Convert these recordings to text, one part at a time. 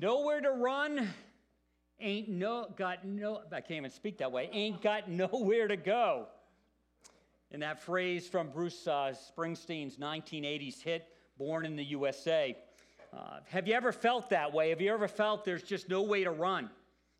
Nowhere to run, ain't no got no I can't even speak that way. Ain't got nowhere to go. And that phrase from Bruce uh, Springsteen's 1980s hit, "Born in the USA." Uh, have you ever felt that way? Have you ever felt there's just no way to run?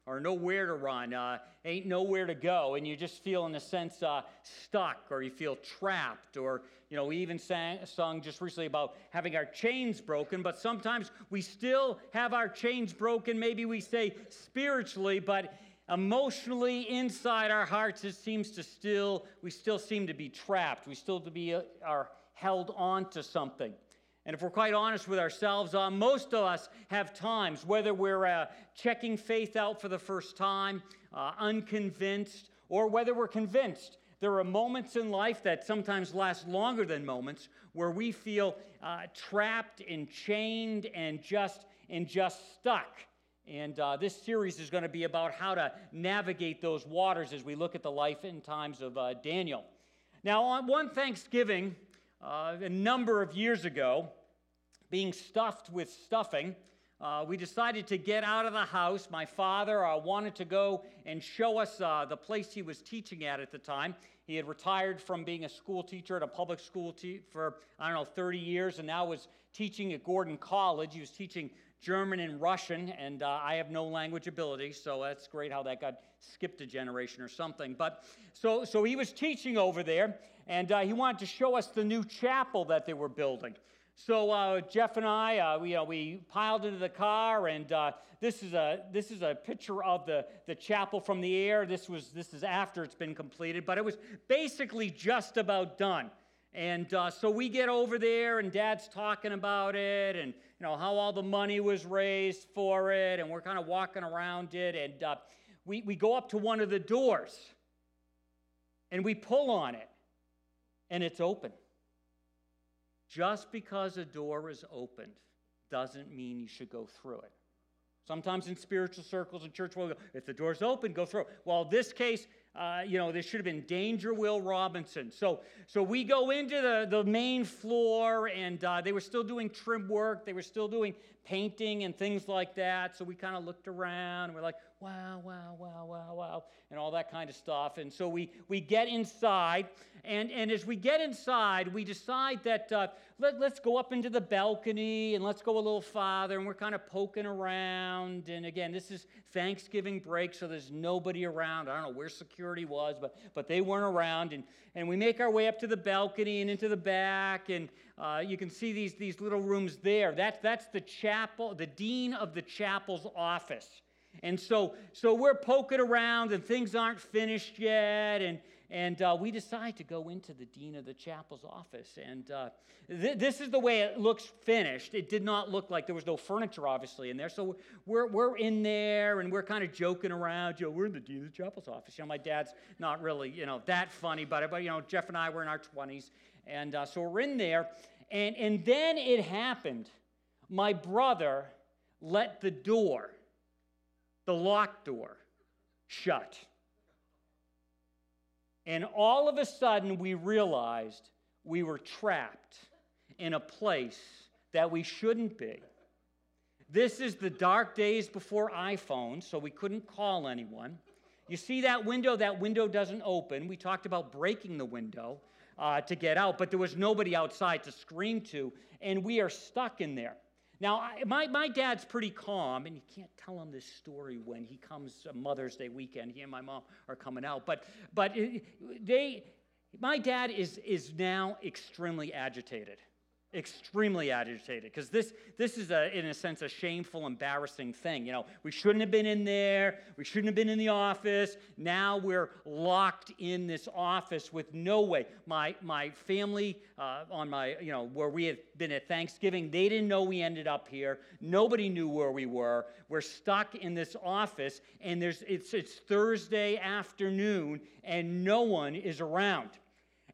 Or nowhere to run, uh, ain't nowhere to go, and you just feel, in a sense, uh, stuck, or you feel trapped, or you know, we even sang sung just recently about having our chains broken. But sometimes we still have our chains broken. Maybe we say spiritually, but emotionally inside our hearts, it seems to still we still seem to be trapped. We still to be uh, are held on to something. And if we're quite honest with ourselves, uh, most of us have times, whether we're uh, checking faith out for the first time, uh, unconvinced, or whether we're convinced. There are moments in life that sometimes last longer than moments where we feel uh, trapped and chained and just and just stuck. And uh, this series is going to be about how to navigate those waters as we look at the life and times of uh, Daniel. Now, on one Thanksgiving, a number of years ago, being stuffed with stuffing, uh, we decided to get out of the house. My father uh, wanted to go and show us uh, the place he was teaching at at the time. He had retired from being a school teacher at a public school te- for, I don't know, 30 years, and now was teaching at Gordon College. He was teaching German and Russian, and uh, I have no language ability, so that's great how that got skipped a generation or something. But so, so he was teaching over there, and uh, he wanted to show us the new chapel that they were building. So uh, Jeff and I, uh, we, uh, we piled into the car, and uh, this is a this is a picture of the, the chapel from the air. This was this is after it's been completed, but it was basically just about done. And uh, so we get over there, and Dad's talking about it, and you know how all the money was raised for it, and we're kind of walking around it, and we we go up to one of the doors, and we pull on it, and it's open. Just because a door is opened doesn't mean you should go through it. Sometimes in spiritual circles and church, we'll go, if the door's open, go through. Well, this case, uh, you know, this should have been Danger Will Robinson. So, so we go into the, the main floor, and uh, they were still doing trim work. They were still doing painting and things like that. So we kind of looked around, and we're like, wow, wow, wow, wow, wow, and all that kind of stuff. And so we, we get inside, and, and as we get inside, we decide that uh, let, let's go up into the balcony and let's go a little farther. And we're kind of poking around. And again, this is Thanksgiving break, so there's nobody around. I don't know where security was, but, but they weren't around. And, and we make our way up to the balcony and into the back, and uh, you can see these, these little rooms there. That's, that's the chapel, the dean of the chapel's office. And so, so we're poking around and things aren't finished yet. And, and uh, we decide to go into the dean of the chapel's office. And uh, th- this is the way it looks finished. It did not look like there was no furniture, obviously, in there. So we're, we're in there and we're kind of joking around. You know, we're in the dean of the chapel's office. You know, my dad's not really, you know, that funny, but, but you know, Jeff and I were in our 20s. And uh, so we're in there. And, and then it happened. My brother let the door the locked door shut. And all of a sudden, we realized we were trapped in a place that we shouldn't be. This is the dark days before iPhones, so we couldn't call anyone. You see that window? That window doesn't open. We talked about breaking the window uh, to get out, but there was nobody outside to scream to, and we are stuck in there. Now, I, my, my dad's pretty calm, and you can't tell him this story when he comes uh, Mother's Day weekend. He and my mom are coming out. But, but uh, they, my dad is, is now extremely agitated extremely agitated because this this is a in a sense a shameful embarrassing thing you know? We shouldn't have been in there we shouldn't have been in the office. Now we're locked in this office with no way. My my family uh, on my you know where we had been at thanksgiving they didn't know we ended up here. Nobody knew where we were. We're stuck in this office and there's it's it's thursday afternoon and no one is around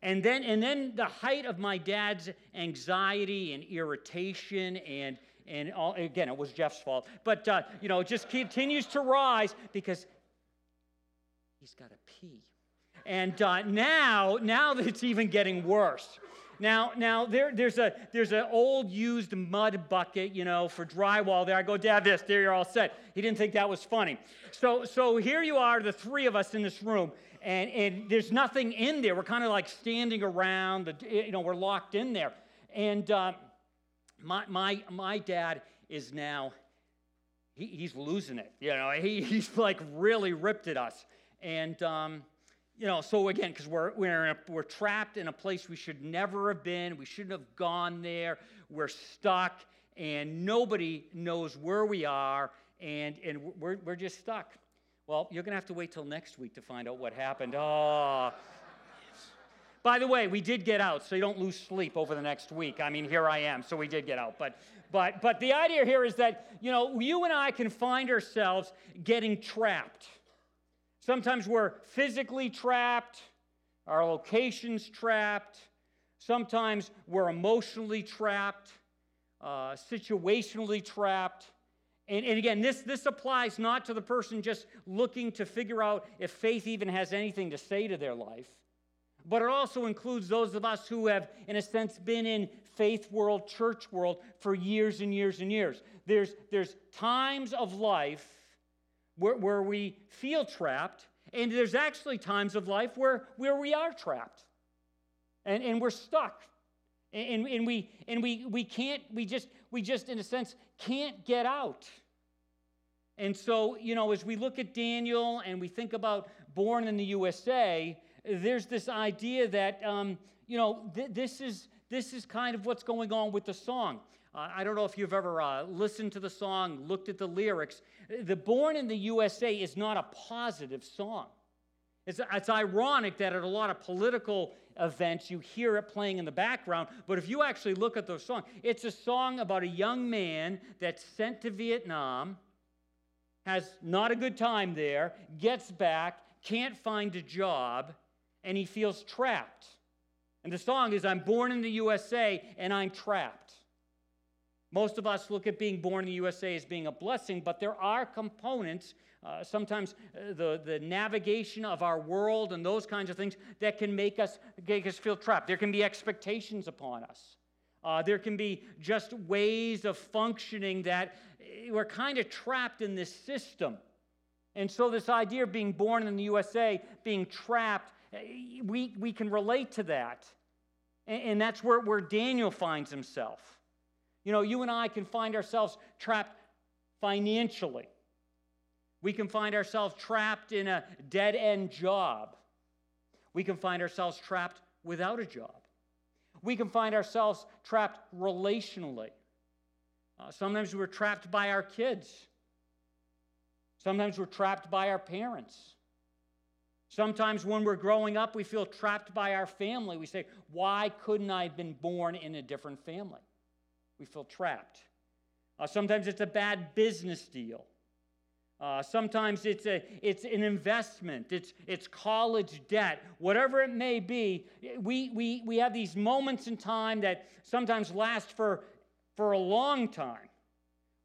and then, and then the height of my dad's anxiety and irritation and, and all, again, it was Jeff's fault, but, uh, you know, it just continues to rise because he's got to pee. And uh, now, now it's even getting worse. Now, now there, there's a there's an old used mud bucket, you know, for drywall there. I go, Dad, this, there you're all set. He didn't think that was funny. So, so here you are, the three of us in this room, and, and there's nothing in there. We're kind of like standing around, the, you know, we're locked in there. And uh, my, my, my dad is now, he, he's losing it. You know, he, he's like really ripped at us. And, um, you know, so again, because we're, we're, a, we're trapped in a place we should never have been, we shouldn't have gone there, we're stuck, and nobody knows where we are, and, and we're, we're just stuck. Well, you're going to have to wait till next week to find out what happened. Oh. By the way, we did get out, so you don't lose sleep over the next week. I mean, here I am, so we did get out. But, but, but the idea here is that, you know, you and I can find ourselves getting trapped. Sometimes we're physically trapped, our location's trapped. Sometimes we're emotionally trapped, uh, situationally trapped. And, and again, this, this applies not to the person just looking to figure out if faith even has anything to say to their life, but it also includes those of us who have, in a sense, been in faith world, church world for years and years and years. There's, there's times of life where, where we feel trapped, and there's actually times of life where, where we are trapped and, and we're stuck. And, and, we, and we, we can't, we just, we just, in a sense, can't get out. And so, you know, as we look at Daniel and we think about born in the USA, there's this idea that, um, you know, th- this, is, this is kind of what's going on with the song. Uh, I don't know if you've ever uh, listened to the song, looked at the lyrics. The Born in the USA is not a positive song. It's, it's ironic that at a lot of political events you hear it playing in the background, but if you actually look at the song, it's a song about a young man that's sent to Vietnam, has not a good time there, gets back, can't find a job, and he feels trapped. And the song is I'm born in the USA and I'm trapped. Most of us look at being born in the USA as being a blessing, but there are components, uh, sometimes uh, the, the navigation of our world and those kinds of things, that can make us, make us feel trapped. There can be expectations upon us. Uh, there can be just ways of functioning that eh, we're kind of trapped in this system. And so, this idea of being born in the USA, being trapped, eh, we, we can relate to that. And, and that's where, where Daniel finds himself. You know, you and I can find ourselves trapped financially. We can find ourselves trapped in a dead end job. We can find ourselves trapped without a job. We can find ourselves trapped relationally. Uh, sometimes we're trapped by our kids. Sometimes we're trapped by our parents. Sometimes when we're growing up, we feel trapped by our family. We say, Why couldn't I have been born in a different family? We feel trapped. Uh, sometimes it's a bad business deal. Uh, sometimes it's, a, it's an investment, it's, it's college debt, whatever it may be. We, we, we have these moments in time that sometimes last for, for a long time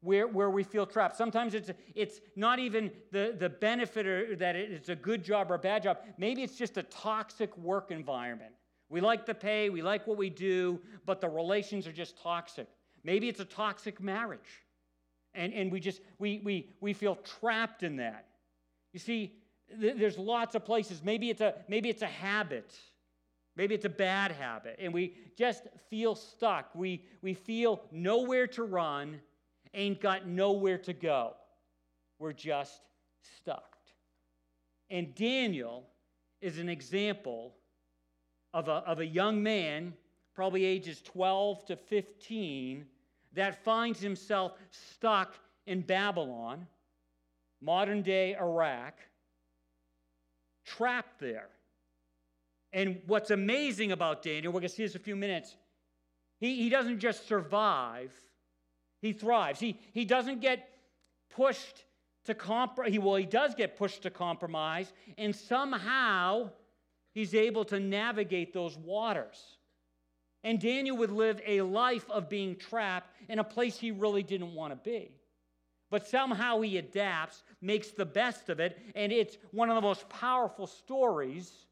where, where we feel trapped. Sometimes it's, it's not even the, the benefit or that it's a good job or a bad job. Maybe it's just a toxic work environment. We like the pay, we like what we do, but the relations are just toxic. Maybe it's a toxic marriage. And, and we just, we, we, we feel trapped in that. You see, th- there's lots of places. Maybe it's, a, maybe it's a habit. Maybe it's a bad habit. And we just feel stuck. We, we feel nowhere to run, ain't got nowhere to go. We're just stuck. And Daniel is an example of a, of a young man probably ages 12 to 15, that finds himself stuck in Babylon, modern day Iraq, trapped there. And what's amazing about Daniel, we're going to see this in a few minutes, he, he doesn't just survive, he thrives. He, he doesn't get pushed to compromise. He, well, he does get pushed to compromise, and somehow he's able to navigate those waters. And Daniel would live a life of being trapped in a place he really didn't want to be. But somehow he adapts, makes the best of it, and it's one of the most powerful stories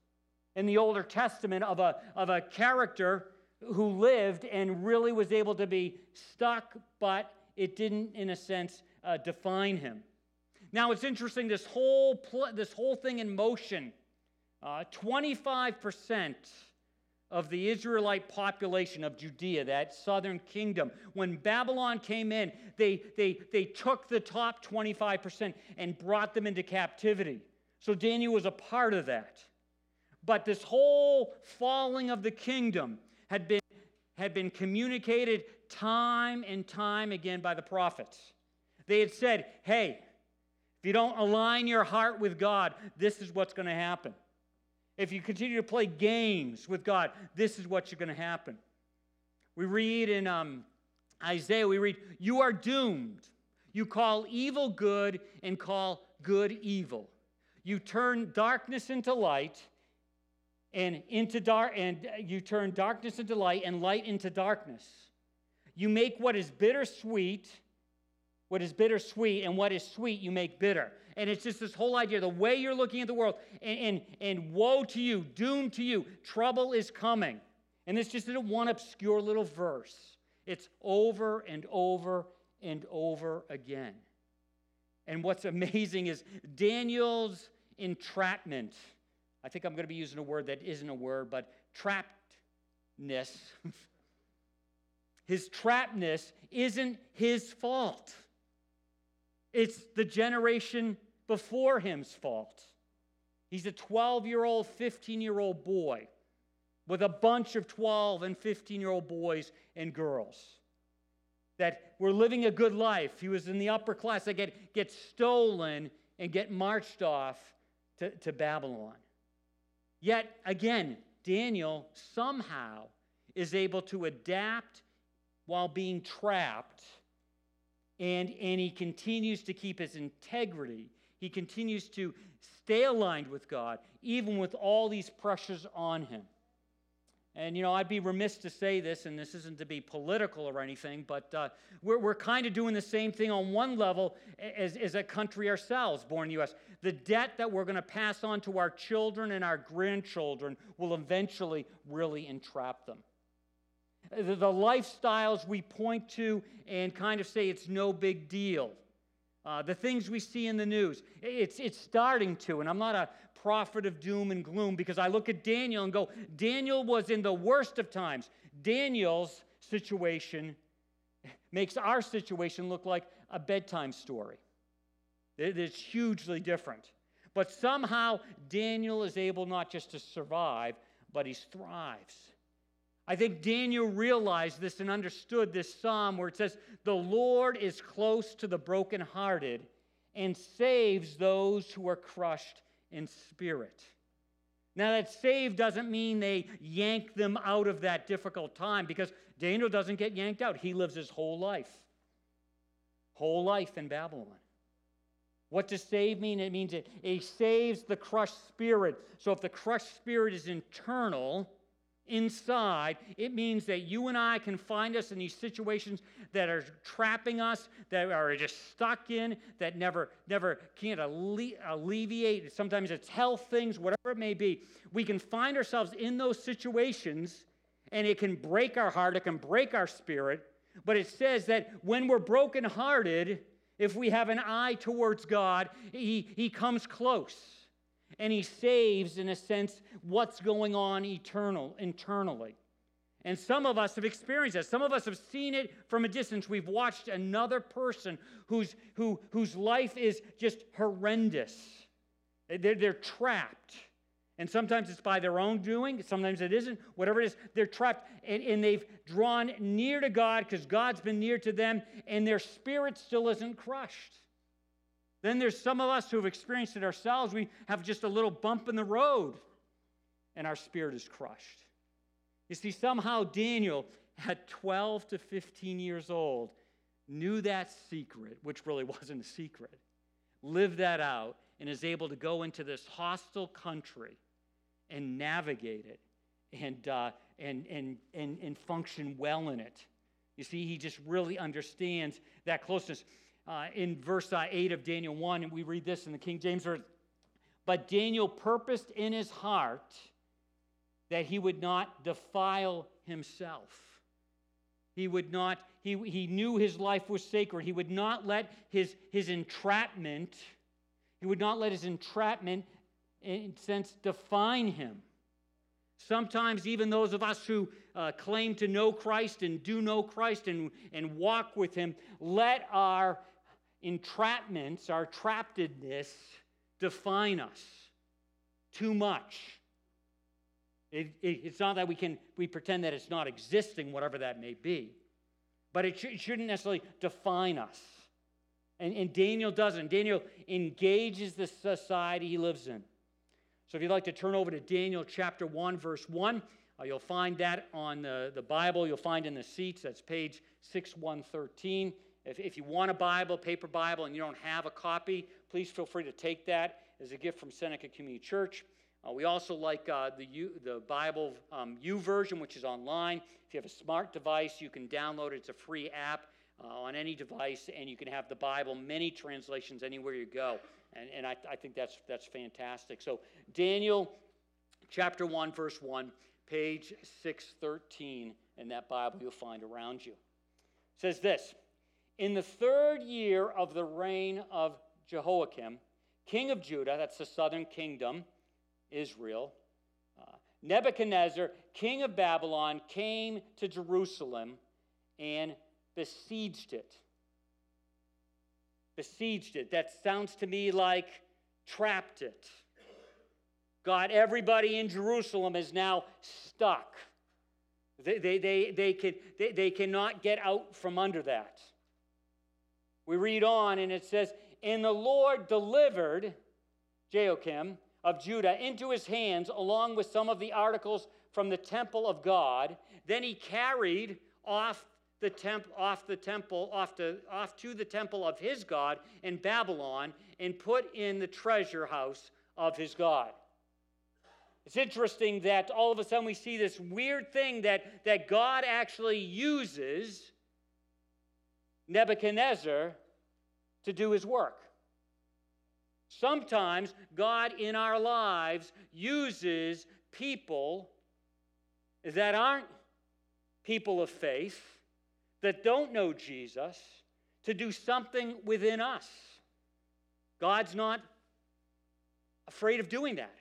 in the Older Testament of a, of a character who lived and really was able to be stuck, but it didn't, in a sense, uh, define him. Now it's interesting. This whole pl- this whole thing in motion. Uh, 25% of the Israelite population of Judea, that southern kingdom, when Babylon came in, they, they, they took the top 25% and brought them into captivity. So Daniel was a part of that. But this whole falling of the kingdom had been, had been communicated time and time again by the prophets. They had said, hey, if you don't align your heart with God, this is what's going to happen. If you continue to play games with God, this is what's going to happen. We read in um, Isaiah, we read, You are doomed. You call evil good and call good evil. You turn darkness into light and into dark and you turn darkness into light and light into darkness. You make what is bitter sweet, what is bitter sweet, and what is sweet you make bitter. And it's just this whole idea, the way you're looking at the world, and, and, and woe to you, doom to you, trouble is coming. And this just isn't one obscure little verse. It's over and over and over again. And what's amazing is Daniel's entrapment. I think I'm going to be using a word that isn't a word, but trappedness. his trappedness isn't his fault. It's the generation before him's fault. He's a 12 year old, 15 year old boy with a bunch of 12 and 15 year old boys and girls that were living a good life. He was in the upper class. They get, get stolen and get marched off to, to Babylon. Yet again, Daniel somehow is able to adapt while being trapped, and, and he continues to keep his integrity. He continues to stay aligned with God, even with all these pressures on him. And, you know, I'd be remiss to say this, and this isn't to be political or anything, but uh, we're, we're kind of doing the same thing on one level as, as a country ourselves, born in the U.S. The debt that we're going to pass on to our children and our grandchildren will eventually really entrap them. The, the lifestyles we point to and kind of say it's no big deal. Uh, the things we see in the news, it's, it's starting to, and I'm not a prophet of doom and gloom because I look at Daniel and go, Daniel was in the worst of times. Daniel's situation makes our situation look like a bedtime story. It's hugely different. But somehow Daniel is able not just to survive, but he thrives. I think Daniel realized this and understood this psalm where it says, The Lord is close to the brokenhearted and saves those who are crushed in spirit. Now, that save doesn't mean they yank them out of that difficult time because Daniel doesn't get yanked out. He lives his whole life, whole life in Babylon. What does save mean? It means it, it saves the crushed spirit. So if the crushed spirit is internal, inside, it means that you and I can find us in these situations that are trapping us, that are just stuck in, that never, never can't alle- alleviate. Sometimes it's health things, whatever it may be. We can find ourselves in those situations, and it can break our heart, it can break our spirit. But it says that when we're brokenhearted, if we have an eye towards God, He, he comes close and he saves, in a sense, what's going on eternal, internally. And some of us have experienced that. Some of us have seen it from a distance. We've watched another person whose, who, whose life is just horrendous. They're, they're trapped. And sometimes it's by their own doing, sometimes it isn't. Whatever it is, they're trapped and, and they've drawn near to God because God's been near to them, and their spirit still isn't crushed. Then there's some of us who have experienced it ourselves. We have just a little bump in the road and our spirit is crushed. You see, somehow Daniel, at 12 to 15 years old, knew that secret, which really wasn't a secret, lived that out, and is able to go into this hostile country and navigate it and, uh, and, and, and, and function well in it. You see, he just really understands that closeness uh, in verse uh, 8 of Daniel 1, and we read this in the King James Version. But Daniel purposed in his heart that he would not defile himself. He would not, he, he knew his life was sacred. He would not let his, his entrapment, he would not let his entrapment, in sense, define him. Sometimes, even those of us who uh, claim to know Christ and do know Christ and, and walk with Him, let our entrapments, our trappedness, define us too much. It, it, it's not that we can we pretend that it's not existing, whatever that may be, but it, sh- it shouldn't necessarily define us. And, and Daniel doesn't. Daniel engages the society he lives in. So if you'd like to turn over to Daniel chapter 1, verse 1, uh, you'll find that on the, the Bible. You'll find in the seats. That's page 6113. If, if you want a Bible, paper Bible, and you don't have a copy, please feel free to take that as a gift from Seneca Community Church. Uh, we also like uh, the, U, the Bible um, version, which is online. If you have a smart device, you can download it. It's a free app uh, on any device, and you can have the Bible, many translations, anywhere you go. And, and I, I think that's, that's fantastic. So, Daniel chapter 1, verse 1, page 613 in that Bible you'll find around you. Says this In the third year of the reign of Jehoiakim, king of Judah, that's the southern kingdom, Israel, uh, Nebuchadnezzar, king of Babylon, came to Jerusalem and besieged it. Besieged it. That sounds to me like trapped it. God, everybody in Jerusalem is now stuck. They, they, they, they, can, they, they cannot get out from under that. We read on, and it says, And the Lord delivered Jehoiakim of Judah into his hands, along with some of the articles from the temple of God. Then he carried off the temp, off the temple, off to, off to the temple of his God in Babylon, and put in the treasure house of his God. It's interesting that all of a sudden we see this weird thing that, that God actually uses Nebuchadnezzar to do his work. Sometimes God in our lives uses people that aren't people of faith, that don't know Jesus, to do something within us. God's not afraid of doing that.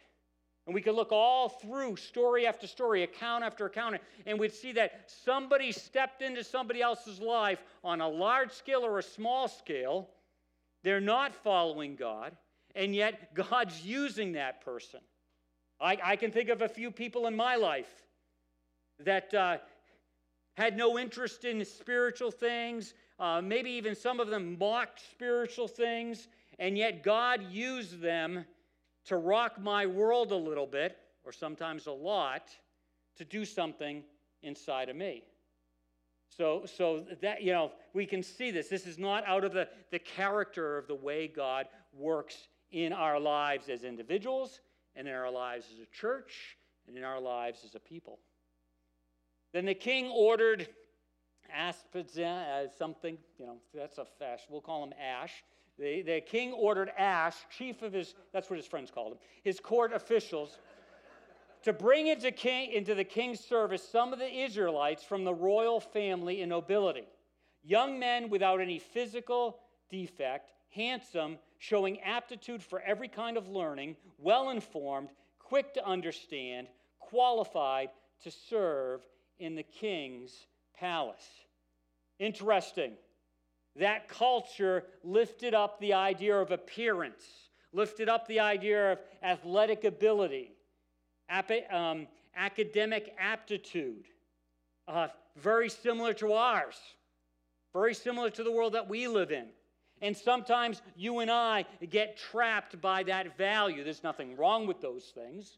And we could look all through story after story, account after account, and we'd see that somebody stepped into somebody else's life on a large scale or a small scale. They're not following God and yet God's using that person. I, I can think of a few people in my life that uh, had no interest in spiritual things, uh, maybe even some of them mocked spiritual things, and yet God used them to rock my world a little bit, or sometimes a lot, to do something inside of me. So, so that, you know, we can see this. This is not out of the, the character of the way God works in our lives as individuals, and in our lives as a church, and in our lives as a people. Then the king ordered Ashpenaz as uh, something, you know, that's a fash. We'll call him Ash. The, the king ordered Ash, chief of his, that's what his friends called him, his court officials, to bring into, king, into the king's service some of the Israelites from the royal family and nobility. Young men without any physical defect, handsome, showing aptitude for every kind of learning, well informed, quick to understand, qualified to serve in the king's palace. Interesting. That culture lifted up the idea of appearance, lifted up the idea of athletic ability, um, academic aptitude. Uh, very similar to ours, very similar to the world that we live in. And sometimes you and I get trapped by that value. There's nothing wrong with those things.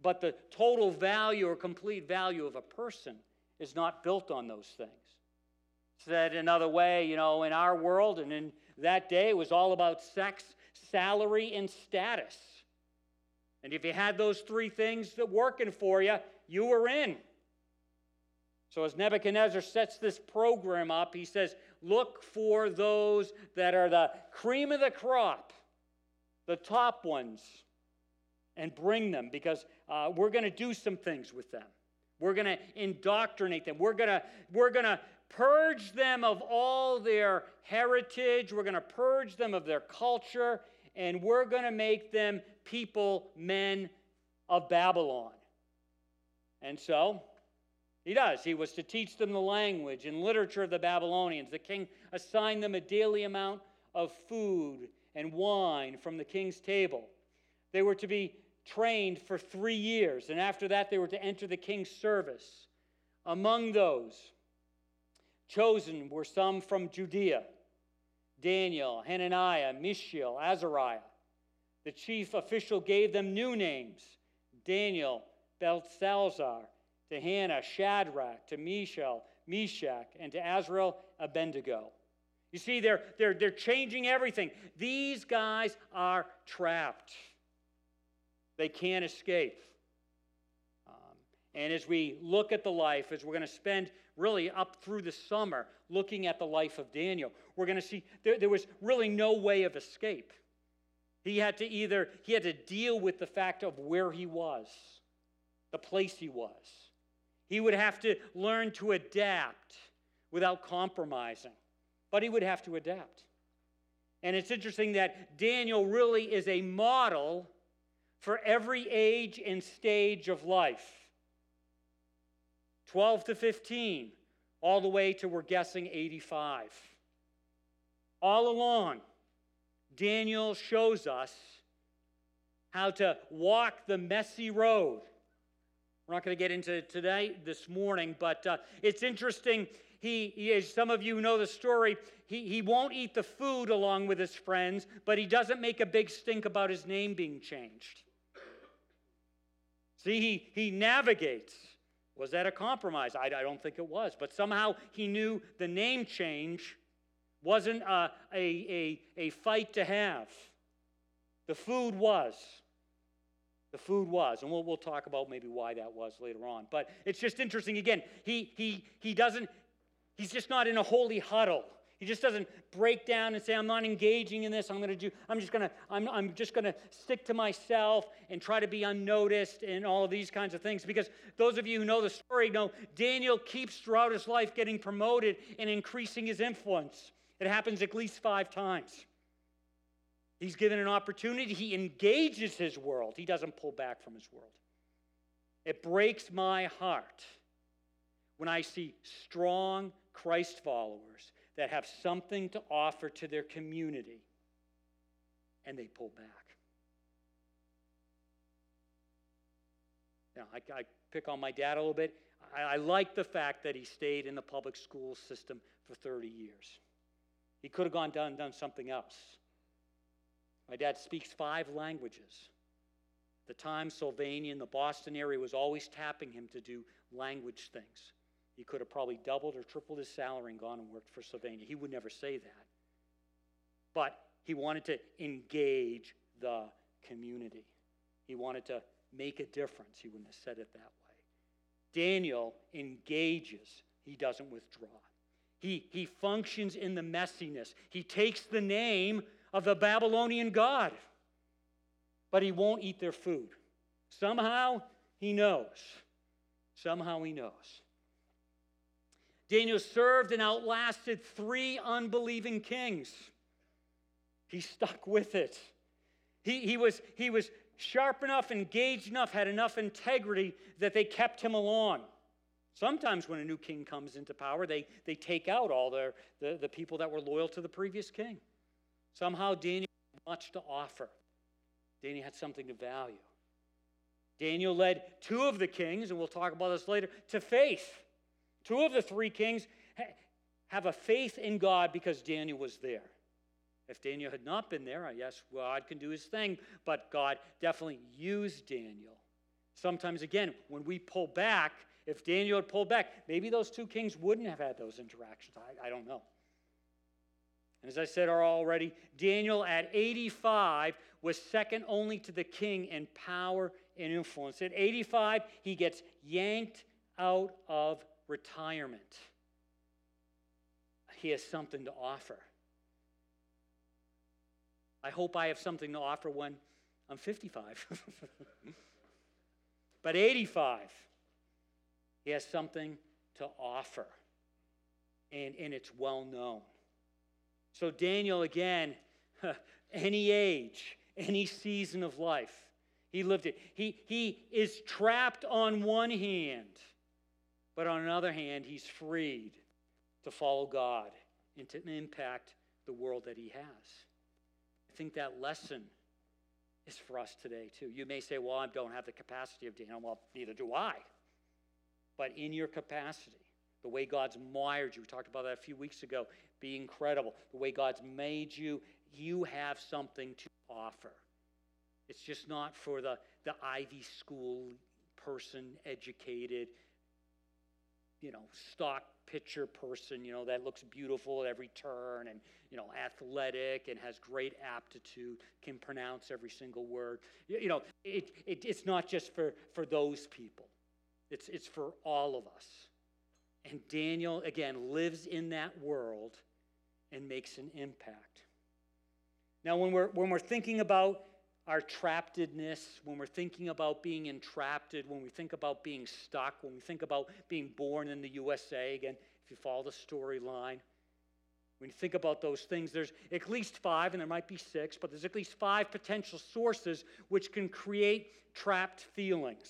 But the total value or complete value of a person is not built on those things. Said another way, you know, in our world and in that day, it was all about sex, salary, and status. And if you had those three things that working for you, you were in. So as Nebuchadnezzar sets this program up, he says, look for those that are the cream of the crop, the top ones. and bring them because uh, we're going to do some things with them. We're going to indoctrinate them. We're going to we're going to purge them of all their heritage. We're going to purge them of their culture and we're going to make them people, men of Babylon. And so he does. He was to teach them the language and literature of the Babylonians. The king assigned them a daily amount of food and wine from the king's table. They were to be trained for three years, and after that, they were to enter the king's service. Among those chosen were some from Judea Daniel, Hananiah, Mishael, Azariah. The chief official gave them new names Daniel, Belteshazzar, to Hannah, Shadrach, to Mishael, Meshach, and to Azrael, Abednego. You see, they're, they're, they're changing everything. These guys are trapped, they can't escape. And as we look at the life, as we're going to spend really up through the summer looking at the life of Daniel, we're going to see there, there was really no way of escape. He had to either, he had to deal with the fact of where he was, the place he was. He would have to learn to adapt without compromising, but he would have to adapt. And it's interesting that Daniel really is a model for every age and stage of life 12 to 15, all the way to, we're guessing, 85. All along, Daniel shows us how to walk the messy road. We're not going to get into it today, this morning, but uh, it's interesting. He, he, as some of you know the story, he, he won't eat the food along with his friends, but he doesn't make a big stink about his name being changed. See, he, he navigates. Was that a compromise? I, I don't think it was, but somehow he knew the name change wasn't a, a, a, a fight to have. The food was. The food was. And we'll, we'll talk about maybe why that was later on. But it's just interesting. Again, he, he, he doesn't, he's just not in a holy huddle. He just doesn't break down and say, I'm not engaging in this. I'm going to do, I'm just going to, I'm, I'm just going to stick to myself and try to be unnoticed and all of these kinds of things. Because those of you who know the story know Daniel keeps throughout his life getting promoted and increasing his influence. It happens at least five times. He's given an opportunity, he engages his world, he doesn't pull back from his world. It breaks my heart when I see strong Christ followers that have something to offer to their community and they pull back. Now, I, I pick on my dad a little bit. I, I like the fact that he stayed in the public school system for 30 years. He could have gone down and done something else. My dad speaks five languages. At the time, Sylvania in the Boston area was always tapping him to do language things. He could have probably doubled or tripled his salary and gone and worked for Sylvania. He would never say that. But he wanted to engage the community. He wanted to make a difference. He wouldn't have said it that way. Daniel engages, he doesn't withdraw. He, he functions in the messiness. He takes the name of the Babylonian God, but he won't eat their food. Somehow he knows. Somehow he knows. Daniel served and outlasted three unbelieving kings. He stuck with it. He, he, was, he was sharp enough, engaged enough, had enough integrity that they kept him along. Sometimes when a new king comes into power, they, they take out all their, the, the people that were loyal to the previous king. Somehow Daniel had much to offer. Daniel had something to value. Daniel led two of the kings, and we'll talk about this later, to faith. Two of the three kings have a faith in God because Daniel was there. If Daniel had not been there, yes, God can do his thing, but God definitely used Daniel. Sometimes, again, when we pull back, if Daniel had pulled back, maybe those two kings wouldn't have had those interactions. I, I don't know. And as I said already, Daniel at 85 was second only to the king in power and influence. At 85, he gets yanked out of retirement. He has something to offer. I hope I have something to offer when I'm 55. but 85, he has something to offer, and, and it's well known. So, Daniel, again, any age, any season of life, he lived it. He, he is trapped on one hand, but on another hand, he's freed to follow God and to impact the world that he has. I think that lesson is for us today, too. You may say, well, I don't have the capacity of Daniel. Well, neither do I. But in your capacity, the way God's wired you, we talked about that a few weeks ago, be incredible. The way God's made you, you have something to offer. It's just not for the, the Ivy School person, educated, you know, stock picture person, you know, that looks beautiful at every turn and, you know, athletic and has great aptitude, can pronounce every single word. You know, it, it, it's not just for, for those people, it's, it's for all of us. And Daniel, again, lives in that world and makes an impact. Now, when we're, when we're thinking about our trappedness, when we're thinking about being entrapped, when we think about being stuck, when we think about being born in the USA, again, if you follow the storyline, when you think about those things, there's at least five, and there might be six, but there's at least five potential sources which can create trapped feelings.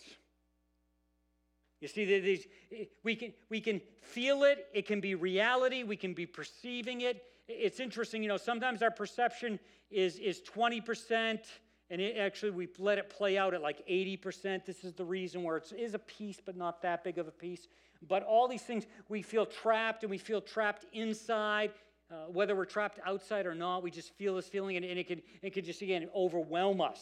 You see, these, we, can, we can feel it, it can be reality, we can be perceiving it. It's interesting, you know, sometimes our perception is, is 20%, and it actually we let it play out at like 80%. This is the reason where it is a piece, but not that big of a piece. But all these things, we feel trapped and we feel trapped inside. Uh, whether we're trapped outside or not, we just feel this feeling and, and it, can, it can just, again, overwhelm us.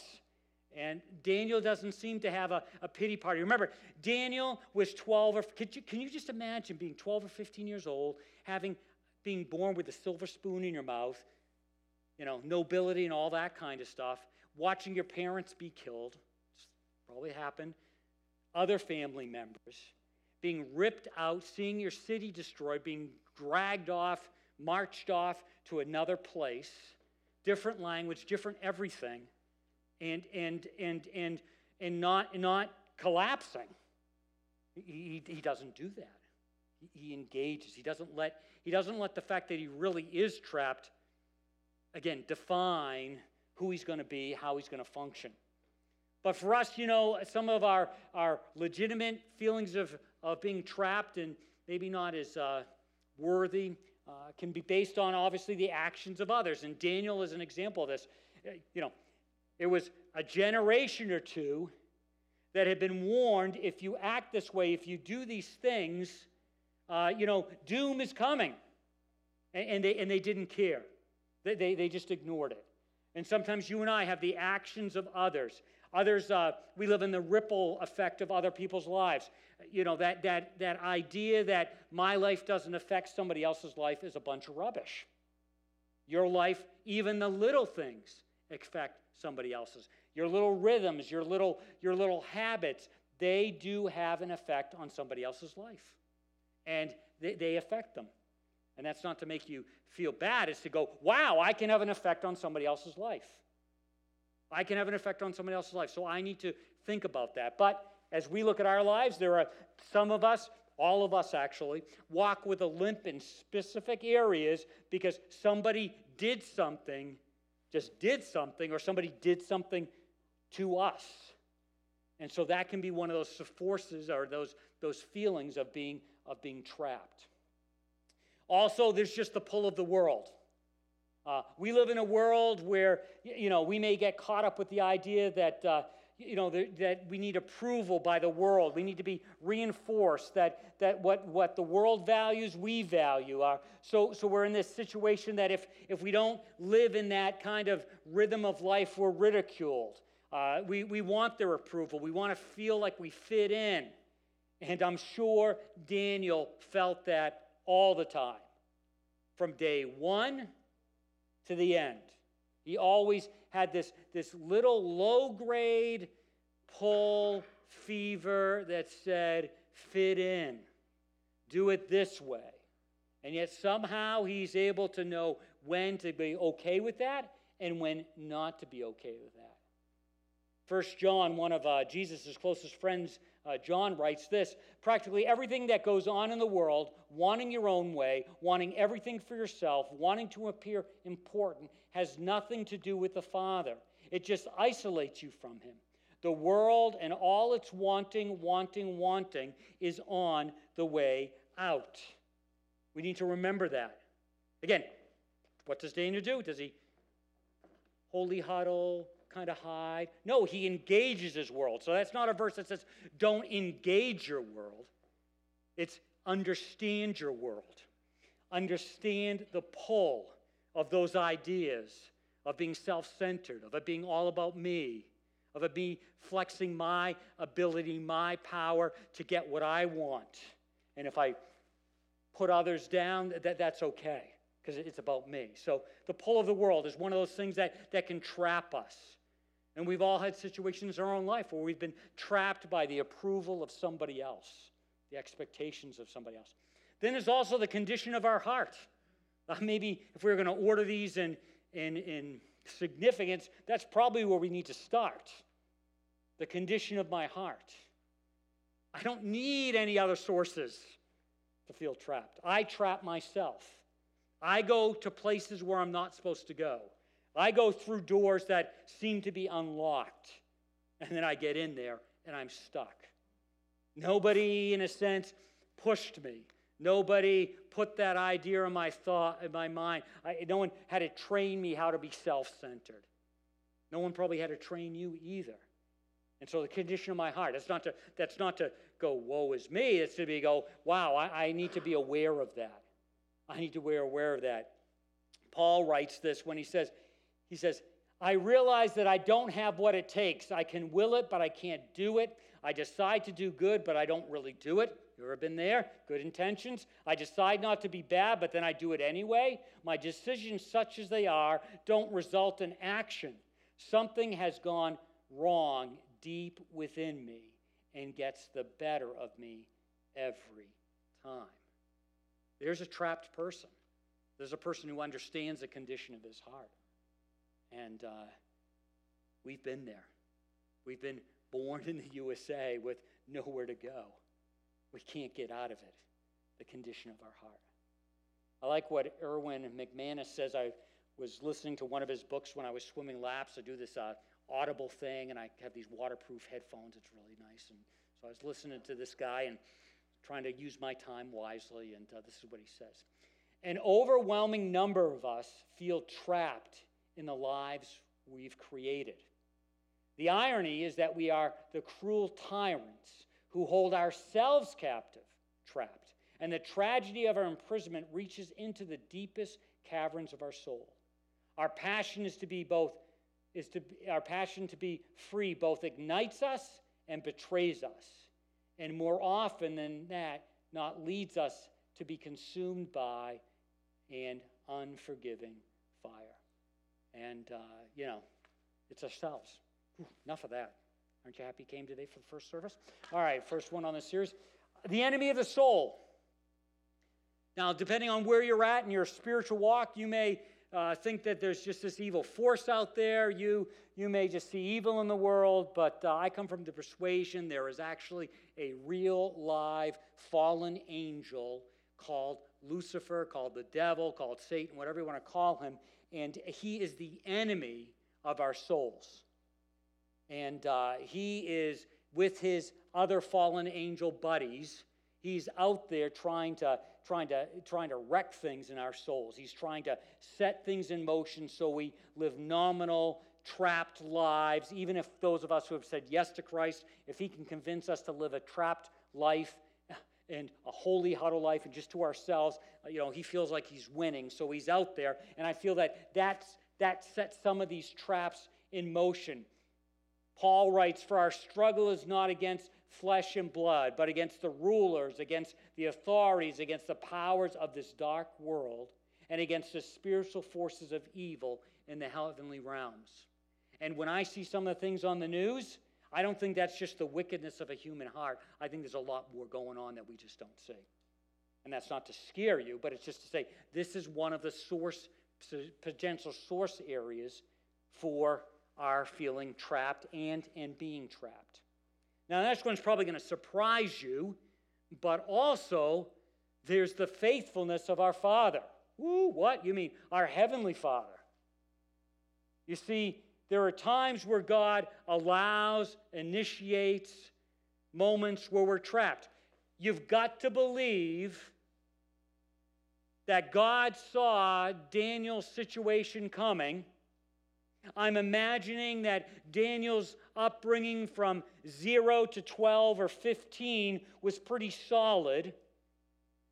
And Daniel doesn't seem to have a, a pity party. Remember, Daniel was 12 or, can you, can you just imagine being 12 or 15 years old, having, being born with a silver spoon in your mouth, you know, nobility and all that kind of stuff, watching your parents be killed, probably happened, other family members, being ripped out, seeing your city destroyed, being dragged off, marched off to another place, different language, different everything, and and and and and not not collapsing. He, he doesn't do that. He, engages. He doesn't let he doesn't let the fact that he really is trapped again define who he's going to be, how he's going to function. But for us, you know, some of our, our legitimate feelings of, of being trapped and maybe not as uh, worthy uh, can be based on obviously the actions of others. And Daniel is an example of this. Uh, you know, it was a generation or two that had been warned if you act this way, if you do these things, uh, you know, doom is coming. And, and, they, and they didn't care, they, they, they just ignored it. And sometimes you and I have the actions of others. Others, uh, we live in the ripple effect of other people's lives. You know, that, that, that idea that my life doesn't affect somebody else's life is a bunch of rubbish. Your life, even the little things, affect somebody else's. Your little rhythms, your little, your little habits, they do have an effect on somebody else's life. And they, they affect them. And that's not to make you feel bad, it's to go, wow, I can have an effect on somebody else's life. I can have an effect on somebody else's life. So I need to think about that. But as we look at our lives, there are some of us, all of us actually, walk with a limp in specific areas because somebody did something, just did something, or somebody did something to us. And so that can be one of those forces or those, those feelings of being, of being trapped. Also, there's just the pull of the world. Uh, we live in a world where, you know, we may get caught up with the idea that, uh, you know, the, that we need approval by the world. We need to be reinforced that, that what, what the world values, we value. Uh, so, so we're in this situation that if, if we don't live in that kind of rhythm of life, we're ridiculed. Uh, we, we want their approval. We want to feel like we fit in. And I'm sure Daniel felt that all the time, from day one to the end. He always had this, this little low grade pull fever that said, fit in, do it this way. And yet somehow he's able to know when to be okay with that and when not to be okay with that. First John, one of uh, Jesus' closest friends, uh, John writes this practically everything that goes on in the world, wanting your own way, wanting everything for yourself, wanting to appear important, has nothing to do with the Father. It just isolates you from Him. The world and all its wanting, wanting, wanting is on the way out. We need to remember that. Again, what does Daniel do? Does he holy huddle, kind of hide? No, he engages his world. So that's not a verse that says, don't engage your world. It's understand your world. Understand the pull of those ideas of being self centered, of it being all about me, of it being flexing my ability, my power to get what I want. And if I put others down, that, that's okay because it's about me. So the pull of the world is one of those things that, that can trap us. And we've all had situations in our own life where we've been trapped by the approval of somebody else, the expectations of somebody else. Then there's also the condition of our heart. Uh, maybe if we are going to order these in, in, in significance, that's probably where we need to start. The condition of my heart. I don't need any other sources to feel trapped. I trap myself. I go to places where I'm not supposed to go. I go through doors that seem to be unlocked, and then I get in there and I'm stuck. Nobody, in a sense, pushed me. Nobody put that idea in my thought, in my mind. I, no one had to train me how to be self-centered. No one probably had to train you either. And so the condition of my heart, that's not to, that's not to go, woe is me. It's to be go, wow, I, I need to be aware of that. I need to be aware of that. Paul writes this when he says, he says, I realize that I don't have what it takes. I can will it, but I can't do it. I decide to do good, but I don't really do it. You ever been there? Good intentions. I decide not to be bad, but then I do it anyway. My decisions, such as they are, don't result in action. Something has gone wrong deep within me and gets the better of me every time. There's a trapped person. There's a person who understands the condition of his heart. And uh, we've been there. We've been born in the USA with nowhere to go. We can't get out of it, the condition of our heart. I like what Erwin McManus says. I was listening to one of his books when I was swimming laps. I do this uh, audible thing, and I have these waterproof headphones. It's really nice. And so I was listening to this guy and trying to use my time wisely, and uh, this is what he says. An overwhelming number of us feel trapped in the lives we've created. The irony is that we are the cruel tyrants who hold ourselves captive, trapped. And the tragedy of our imprisonment reaches into the deepest caverns of our soul. Our passion is to be both is to our passion to be free both ignites us and betrays us. And more often than that, not leads us to be consumed by and unforgiving fire. And, uh, you know, it's ourselves. Whew, enough of that. Aren't you happy you came today for the first service? All right, first one on the series. The enemy of the soul. Now, depending on where you're at in your spiritual walk, you may uh, think that there's just this evil force out there. You, you may just see evil in the world, but uh, I come from the persuasion there is actually a real, live, fallen angel called Lucifer, called the devil, called Satan, whatever you want to call him and he is the enemy of our souls. And uh, he is with his other fallen angel buddies. He's out there trying to, trying, to, trying to wreck things in our souls. He's trying to set things in motion so we live nominal, trapped lives. Even if those of us who have said yes to Christ, if he can convince us to live a trapped life, and a holy huddle life and just to ourselves, uh, you know, he feels like he's winning, so he's out there. And I feel that that's, that sets some of these traps in motion. Paul writes, For our struggle is not against flesh and blood, but against the rulers, against the authorities, against the powers of this dark world, and against the spiritual forces of evil in the heavenly realms. And when I see some of the things on the news, I don't think that's just the wickedness of a human heart. I think there's a lot more going on that we just don't see. And that's not to scare you, but it's just to say this is one of the source potential source areas for our feeling trapped and, and being trapped. Now, the next one's probably going to surprise you, but also there's the faithfulness of our Father. Woo, what? You mean our Heavenly Father. You see, there are times where God allows, initiates moments where we're trapped. You've got to believe that God saw Daniel's situation coming. I'm imagining that Daniel's upbringing from 0 to 12 or 15 was pretty solid.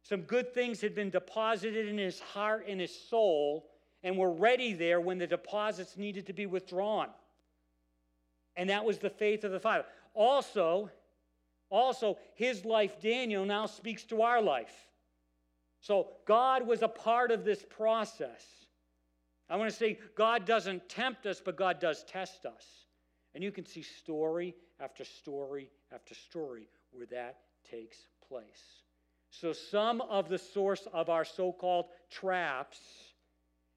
Some good things had been deposited in his heart and his soul and were ready there when the deposits needed to be withdrawn. And that was the faith of the Father. Also, also his life, Daniel, now speaks to our life. So God was a part of this process. I want to say God doesn't tempt us, but God does test us. And you can see story after story after story where that takes place. So, some of the source of our so called traps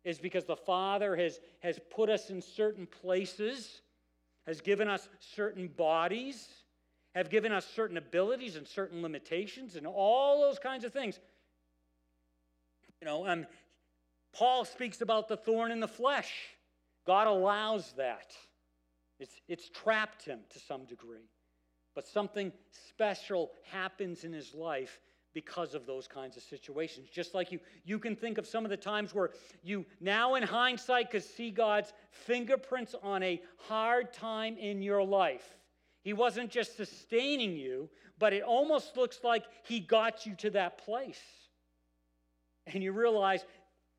is because the Father has, has put us in certain places, has given us certain bodies, have given us certain abilities and certain limitations, and all those kinds of things. You know, um, Paul speaks about the thorn in the flesh. God allows that. It's, it's trapped him to some degree. But something special happens in his life because of those kinds of situations. Just like you, you can think of some of the times where you now, in hindsight, could see God's fingerprints on a hard time in your life. He wasn't just sustaining you, but it almost looks like He got you to that place. And you realize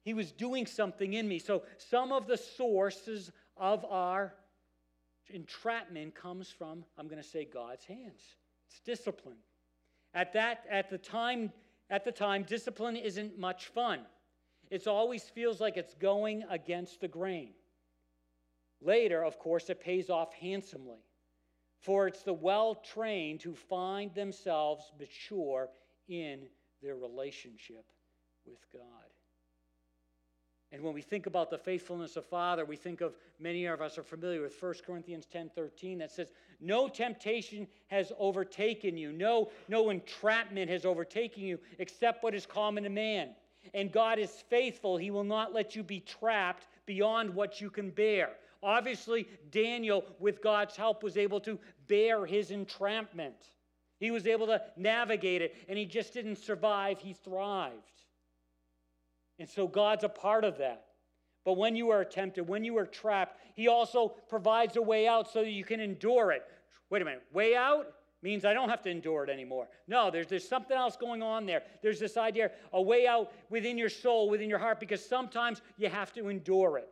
He was doing something in me. So, some of the sources of our entrapment comes from, I'm going to say, God's hands. It's discipline. At that at the time at the time discipline isn't much fun. It always feels like it's going against the grain. Later, of course, it pays off handsomely. For it's the well trained who find themselves mature in their relationship with God. And when we think about the faithfulness of Father, we think of many of us are familiar with 1 Corinthians 10 13 that says, No temptation has overtaken you, no, no entrapment has overtaken you except what is common to man. And God is faithful. He will not let you be trapped beyond what you can bear. Obviously, Daniel, with God's help, was able to bear his entrapment. He was able to navigate it, and he just didn't survive, he thrived. And so God's a part of that. But when you are tempted, when you are trapped, He also provides a way out so that you can endure it. Wait a minute, way out means I don't have to endure it anymore. No, there's, there's something else going on there. There's this idea, a way out within your soul, within your heart, because sometimes you have to endure it.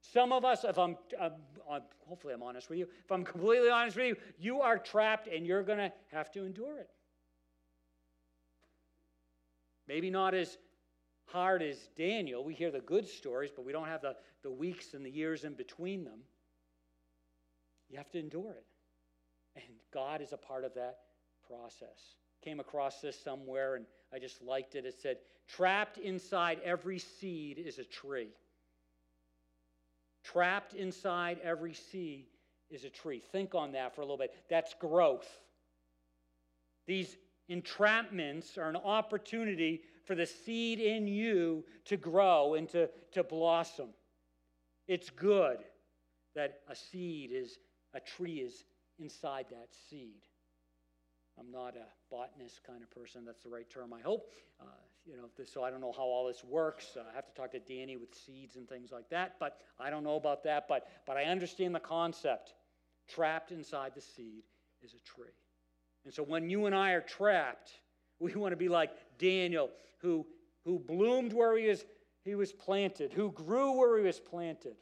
Some of us, if I'm, I'm, I'm hopefully I'm honest with you, if I'm completely honest with you, you are trapped and you're going to have to endure it. Maybe not as hard as Daniel. We hear the good stories, but we don't have the, the weeks and the years in between them. You have to endure it. And God is a part of that process. Came across this somewhere and I just liked it. It said, Trapped inside every seed is a tree. Trapped inside every seed is a tree. Think on that for a little bit. That's growth. These entrapments are an opportunity for the seed in you to grow and to, to blossom. It's good that a seed is, a tree is inside that seed. I'm not a botanist kind of person. That's the right term, I hope. Uh, you know, so I don't know how all this works. Uh, I have to talk to Danny with seeds and things like that, but I don't know about that. But, but I understand the concept. Trapped inside the seed is a tree. And so when you and I are trapped, we want to be like Daniel, who, who bloomed where he was, he was planted, who grew where he was planted.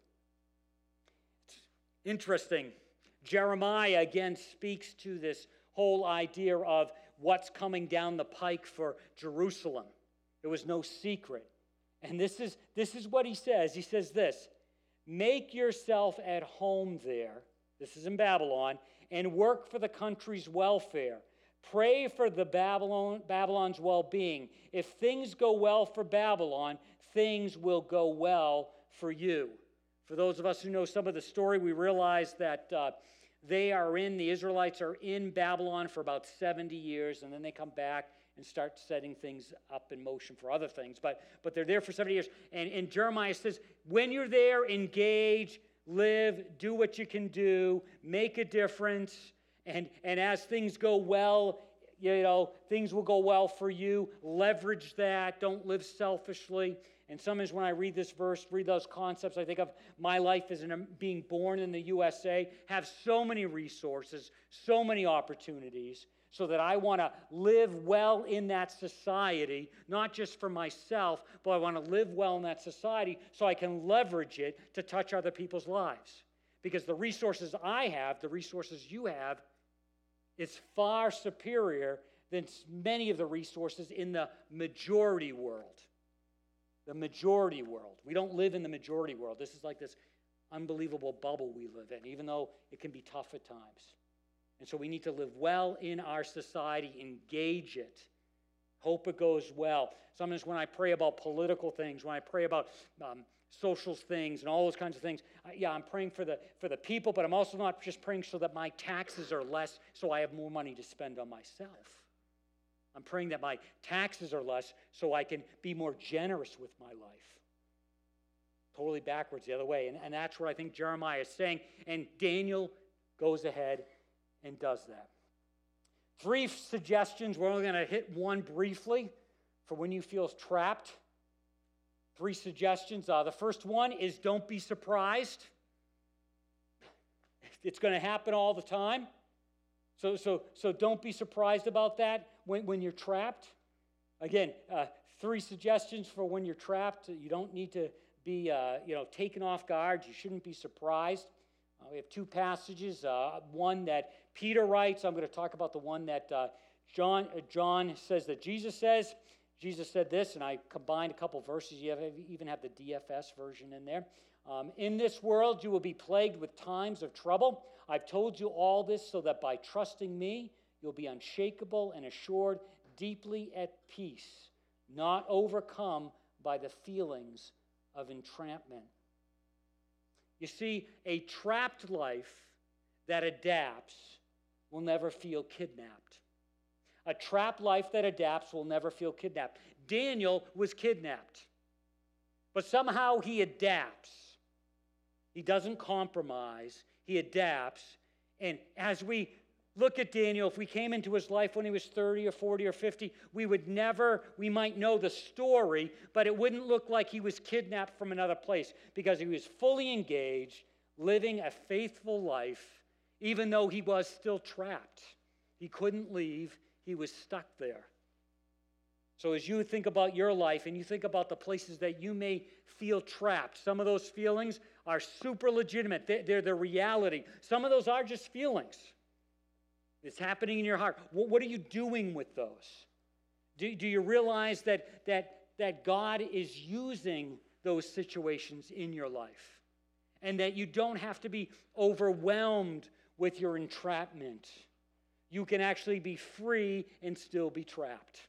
It's interesting. Jeremiah again speaks to this whole idea of what's coming down the pike for Jerusalem. It was no secret. And this is, this is what he says. He says this Make yourself at home there. This is in Babylon, and work for the country's welfare. Pray for the Babylon, Babylon's well being. If things go well for Babylon, things will go well for you. For those of us who know some of the story, we realize that uh, they are in, the Israelites are in Babylon for about 70 years, and then they come back and start setting things up in motion for other things. But, but they're there for 70 years. And, and Jeremiah says, when you're there, engage, live, do what you can do, make a difference. And, and as things go well, you know, things will go well for you. Leverage that. Don't live selfishly. And sometimes when I read this verse, read those concepts, I think of my life as an, um, being born in the USA, have so many resources, so many opportunities, so that I want to live well in that society, not just for myself, but I want to live well in that society so I can leverage it to touch other people's lives. Because the resources I have, the resources you have, is far superior than many of the resources in the majority world. The majority world. We don't live in the majority world. This is like this unbelievable bubble we live in, even though it can be tough at times. And so we need to live well in our society, engage it, hope it goes well. Sometimes when I pray about political things, when I pray about um, social things and all those kinds of things, I, yeah, I'm praying for the, for the people, but I'm also not just praying so that my taxes are less so I have more money to spend on myself. I'm praying that my taxes are less so I can be more generous with my life. Totally backwards the other way. And, and that's what I think Jeremiah is saying. And Daniel goes ahead and does that. Three suggestions. We're only going to hit one briefly for when you feel trapped. Three suggestions. Uh, the first one is don't be surprised. It's going to happen all the time. So, so, so don't be surprised about that when, when you're trapped. Again, uh, three suggestions for when you're trapped. You don't need to be uh, you know, taken off guard. You shouldn't be surprised. Uh, we have two passages. Uh, one that Peter writes. I'm going to talk about the one that uh, John, John says that Jesus says. Jesus said this, and I combined a couple verses. You have, even have the DFS version in there. Um, in this world, you will be plagued with times of trouble. I've told you all this so that by trusting me, you'll be unshakable and assured, deeply at peace, not overcome by the feelings of entrapment. You see, a trapped life that adapts will never feel kidnapped. A trapped life that adapts will never feel kidnapped. Daniel was kidnapped, but somehow he adapts. He doesn't compromise, he adapts. And as we look at Daniel, if we came into his life when he was 30 or 40 or 50, we would never, we might know the story, but it wouldn't look like he was kidnapped from another place because he was fully engaged, living a faithful life, even though he was still trapped. He couldn't leave, he was stuck there. So, as you think about your life and you think about the places that you may feel trapped, some of those feelings are super legitimate. They're the reality. Some of those are just feelings. It's happening in your heart. What are you doing with those? Do, do you realize that, that, that God is using those situations in your life? And that you don't have to be overwhelmed with your entrapment. You can actually be free and still be trapped.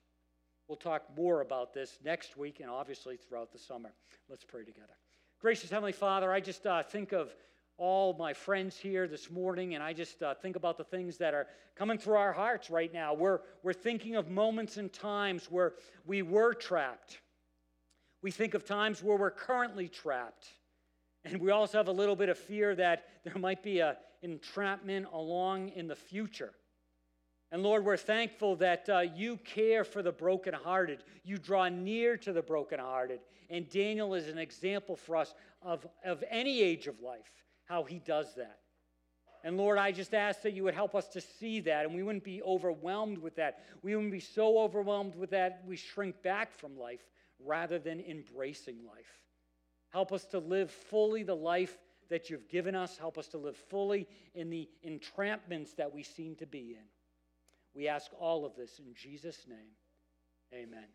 We'll talk more about this next week and obviously throughout the summer. Let's pray together. Gracious Heavenly Father, I just uh, think of all my friends here this morning, and I just uh, think about the things that are coming through our hearts right now. We're, we're thinking of moments and times where we were trapped. We think of times where we're currently trapped. And we also have a little bit of fear that there might be an entrapment along in the future. And Lord, we're thankful that uh, you care for the brokenhearted. You draw near to the brokenhearted. And Daniel is an example for us of, of any age of life how he does that. And Lord, I just ask that you would help us to see that and we wouldn't be overwhelmed with that. We wouldn't be so overwhelmed with that we shrink back from life rather than embracing life. Help us to live fully the life that you've given us. Help us to live fully in the entrapments that we seem to be in. We ask all of this in Jesus' name. Amen.